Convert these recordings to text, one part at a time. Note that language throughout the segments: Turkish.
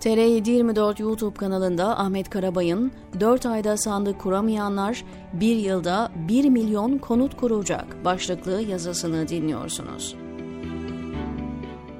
TR724 YouTube kanalında Ahmet Karabay'ın 4 ayda sandık kuramayanlar 1 yılda 1 milyon konut kuracak başlıklı yazısını dinliyorsunuz.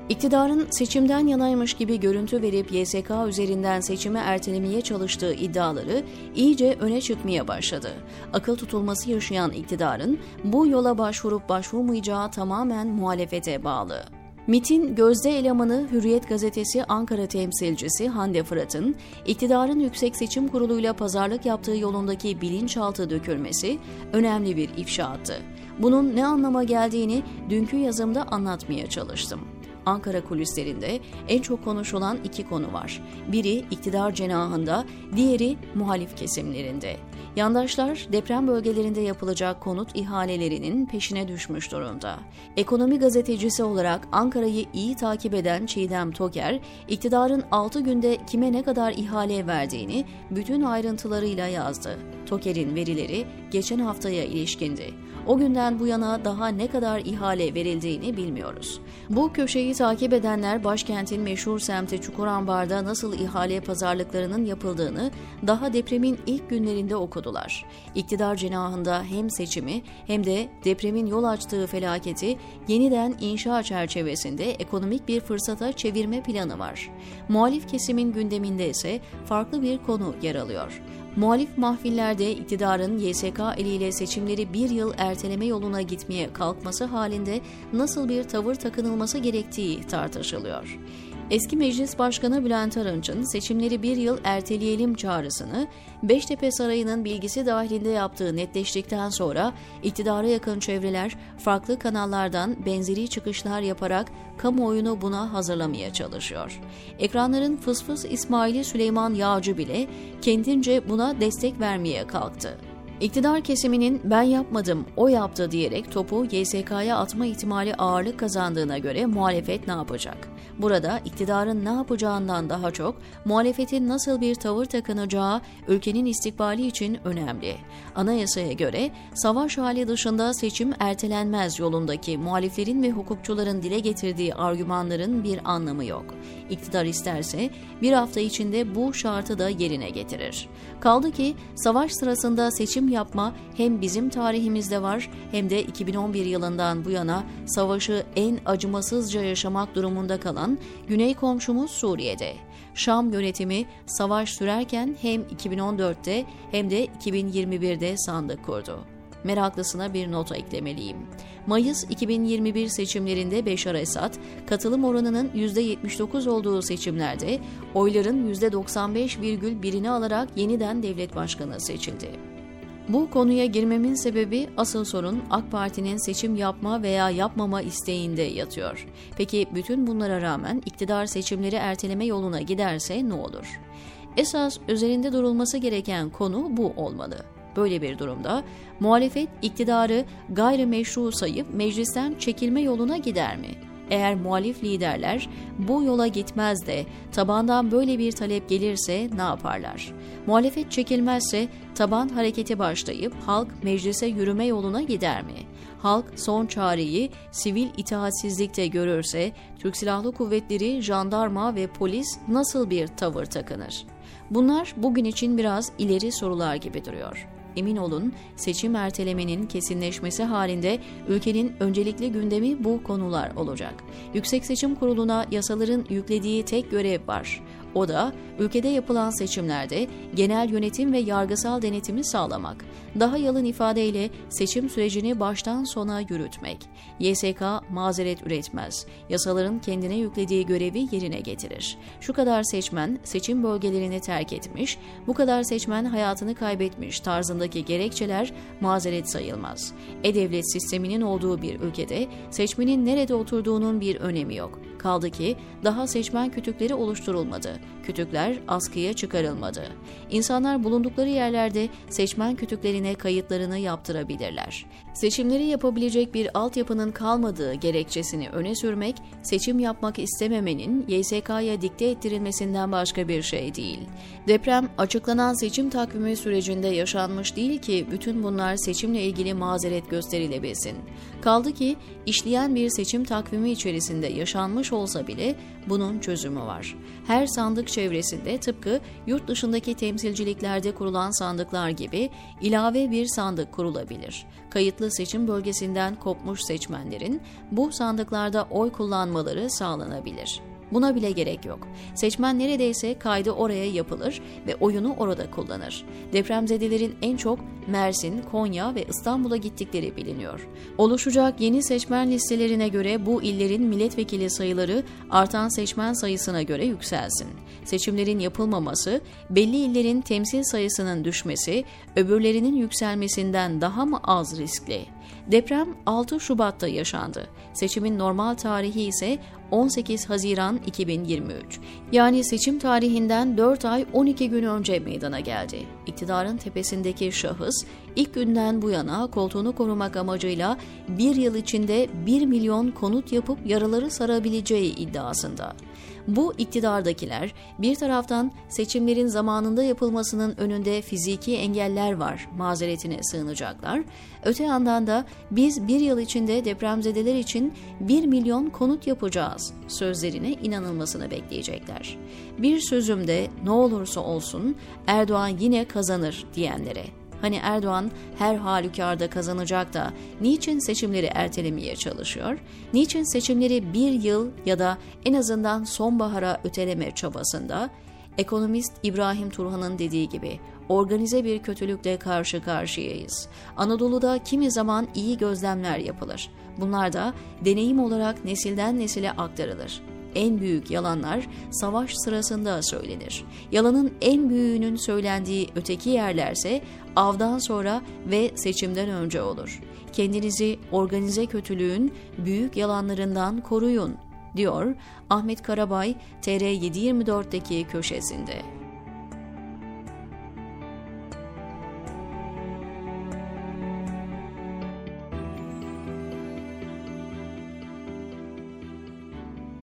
İktidarın seçimden yanaymış gibi görüntü verip YSK üzerinden seçimi ertelemeye çalıştığı iddiaları iyice öne çıkmaya başladı. Akıl tutulması yaşayan iktidarın bu yola başvurup başvurmayacağı tamamen muhalefete bağlı. MIT'in gözde elemanı Hürriyet Gazetesi Ankara temsilcisi Hande Fırat'ın iktidarın Yüksek Seçim Kurulu'yla pazarlık yaptığı yolundaki bilinçaltı dökülmesi önemli bir ifşaattı. Bunun ne anlama geldiğini dünkü yazımda anlatmaya çalıştım. Ankara kulislerinde en çok konuşulan iki konu var. Biri iktidar cenahında, diğeri muhalif kesimlerinde. Yandaşlar deprem bölgelerinde yapılacak konut ihalelerinin peşine düşmüş durumda. Ekonomi gazetecisi olarak Ankara'yı iyi takip eden Çiğdem Toker, iktidarın 6 günde kime ne kadar ihale verdiğini bütün ayrıntılarıyla yazdı. Toker'in verileri geçen haftaya ilişkindi. O günden bu yana daha ne kadar ihale verildiğini bilmiyoruz. Bu köşeyi takip edenler başkentin meşhur semti Çukurambar'da nasıl ihale pazarlıklarının yapıldığını daha depremin ilk günlerinde okudular. İktidar cenahında hem seçimi hem de depremin yol açtığı felaketi yeniden inşa çerçevesinde ekonomik bir fırsata çevirme planı var. Muhalif kesimin gündeminde ise farklı bir konu yer alıyor. Muhalif mahfillerde iktidarın YSK eliyle seçimleri bir yıl erteleme yoluna gitmeye kalkması halinde nasıl bir tavır takınılması gerektiği tartışılıyor. Eski Meclis Başkanı Bülent Arınç'ın seçimleri bir yıl erteleyelim çağrısını Beştepe Sarayı'nın bilgisi dahilinde yaptığı netleştikten sonra iktidara yakın çevreler farklı kanallardan benzeri çıkışlar yaparak kamuoyunu buna hazırlamaya çalışıyor. Ekranların fısfıs İsmaili Süleyman Yağcı bile kendince buna destek vermeye kalktı. İktidar kesiminin ben yapmadım, o yaptı diyerek topu YSK'ya atma ihtimali ağırlık kazandığına göre muhalefet ne yapacak? Burada iktidarın ne yapacağından daha çok muhalefetin nasıl bir tavır takınacağı ülkenin istikbali için önemli. Anayasaya göre savaş hali dışında seçim ertelenmez yolundaki muhaliflerin ve hukukçuların dile getirdiği argümanların bir anlamı yok. İktidar isterse bir hafta içinde bu şartı da yerine getirir. Kaldı ki savaş sırasında seçim yapma hem bizim tarihimizde var hem de 2011 yılından bu yana savaşı en acımasızca yaşamak durumunda kalan Güney komşumuz Suriye'de. Şam yönetimi savaş sürerken hem 2014'te hem de 2021'de sandık kurdu meraklısına bir nota eklemeliyim. Mayıs 2021 seçimlerinde Beşar Esad, katılım oranının %79 olduğu seçimlerde oyların %95,1'ini alarak yeniden devlet başkanı seçildi. Bu konuya girmemin sebebi asıl sorun AK Parti'nin seçim yapma veya yapmama isteğinde yatıyor. Peki bütün bunlara rağmen iktidar seçimleri erteleme yoluna giderse ne olur? Esas üzerinde durulması gereken konu bu olmalı. Böyle bir durumda muhalefet iktidarı gayrimeşru sayıp meclisten çekilme yoluna gider mi? Eğer muhalif liderler bu yola gitmez de tabandan böyle bir talep gelirse ne yaparlar? Muhalefet çekilmezse taban hareketi başlayıp halk meclise yürüme yoluna gider mi? Halk son çareyi sivil itaatsizlikte görürse Türk Silahlı Kuvvetleri, jandarma ve polis nasıl bir tavır takınır? Bunlar bugün için biraz ileri sorular gibi duruyor emin olun seçim ertelemenin kesinleşmesi halinde ülkenin öncelikli gündemi bu konular olacak. Yüksek Seçim Kurulu'na yasaların yüklediği tek görev var. O da ülkede yapılan seçimlerde genel yönetim ve yargısal denetimi sağlamak. Daha yalın ifadeyle seçim sürecini baştan sona yürütmek. YSK mazeret üretmez. Yasaların kendine yüklediği görevi yerine getirir. Şu kadar seçmen seçim bölgelerini terk etmiş, bu kadar seçmen hayatını kaybetmiş tarzındaki gerekçeler mazeret sayılmaz. E-Devlet sisteminin olduğu bir ülkede seçmenin nerede oturduğunun bir önemi yok. Kaldı ki daha seçmen kütükleri oluşturulmadı. Kütükler askıya çıkarılmadı. İnsanlar bulundukları yerlerde seçmen kütüklerine kayıtlarını yaptırabilirler. Seçimleri yapabilecek bir altyapının kalmadığı gerekçesini öne sürmek, seçim yapmak istememenin YSK'ya dikte ettirilmesinden başka bir şey değil. Deprem, açıklanan seçim takvimi sürecinde yaşanmış değil ki bütün bunlar seçimle ilgili mazeret gösterilebilsin. Kaldı ki işleyen bir seçim takvimi içerisinde yaşanmış olsa bile bunun çözümü var. Her sandık çevresinde tıpkı yurt dışındaki temsilciliklerde kurulan sandıklar gibi ilave bir sandık kurulabilir. Kayıtlı seçim bölgesinden kopmuş seçmenlerin bu sandıklarda oy kullanmaları sağlanabilir. Buna bile gerek yok. Seçmen neredeyse kaydı oraya yapılır ve oyunu orada kullanır. Depremzedelerin en çok Mersin, Konya ve İstanbul'a gittikleri biliniyor. Oluşacak yeni seçmen listelerine göre bu illerin milletvekili sayıları artan seçmen sayısına göre yükselsin. Seçimlerin yapılmaması, belli illerin temsil sayısının düşmesi, öbürlerinin yükselmesinden daha mı az riskli? Deprem 6 Şubat'ta yaşandı. Seçimin normal tarihi ise 18 Haziran 2023. Yani seçim tarihinden 4 ay 12 gün önce meydana geldi. İktidarın tepesindeki şahıs ilk günden bu yana koltuğunu korumak amacıyla bir yıl içinde 1 milyon konut yapıp yaraları sarabileceği iddiasında. Bu iktidardakiler bir taraftan seçimlerin zamanında yapılmasının önünde fiziki engeller var mazeretine sığınacaklar. Öte yandan da biz bir yıl içinde depremzedeler için 1 milyon konut yapacağız sözlerine inanılmasını bekleyecekler. Bir sözümde ne olursa olsun Erdoğan yine kazanır diyenlere Hani Erdoğan her halükarda kazanacak da niçin seçimleri ertelemeye çalışıyor? Niçin seçimleri bir yıl ya da en azından sonbahara öteleme çabasında? Ekonomist İbrahim Turhan'ın dediği gibi organize bir kötülükle karşı karşıyayız. Anadolu'da kimi zaman iyi gözlemler yapılır. Bunlar da deneyim olarak nesilden nesile aktarılır en büyük yalanlar savaş sırasında söylenir. Yalanın en büyüğünün söylendiği öteki yerlerse avdan sonra ve seçimden önce olur. Kendinizi organize kötülüğün büyük yalanlarından koruyun, diyor Ahmet Karabay TR724'deki köşesinde.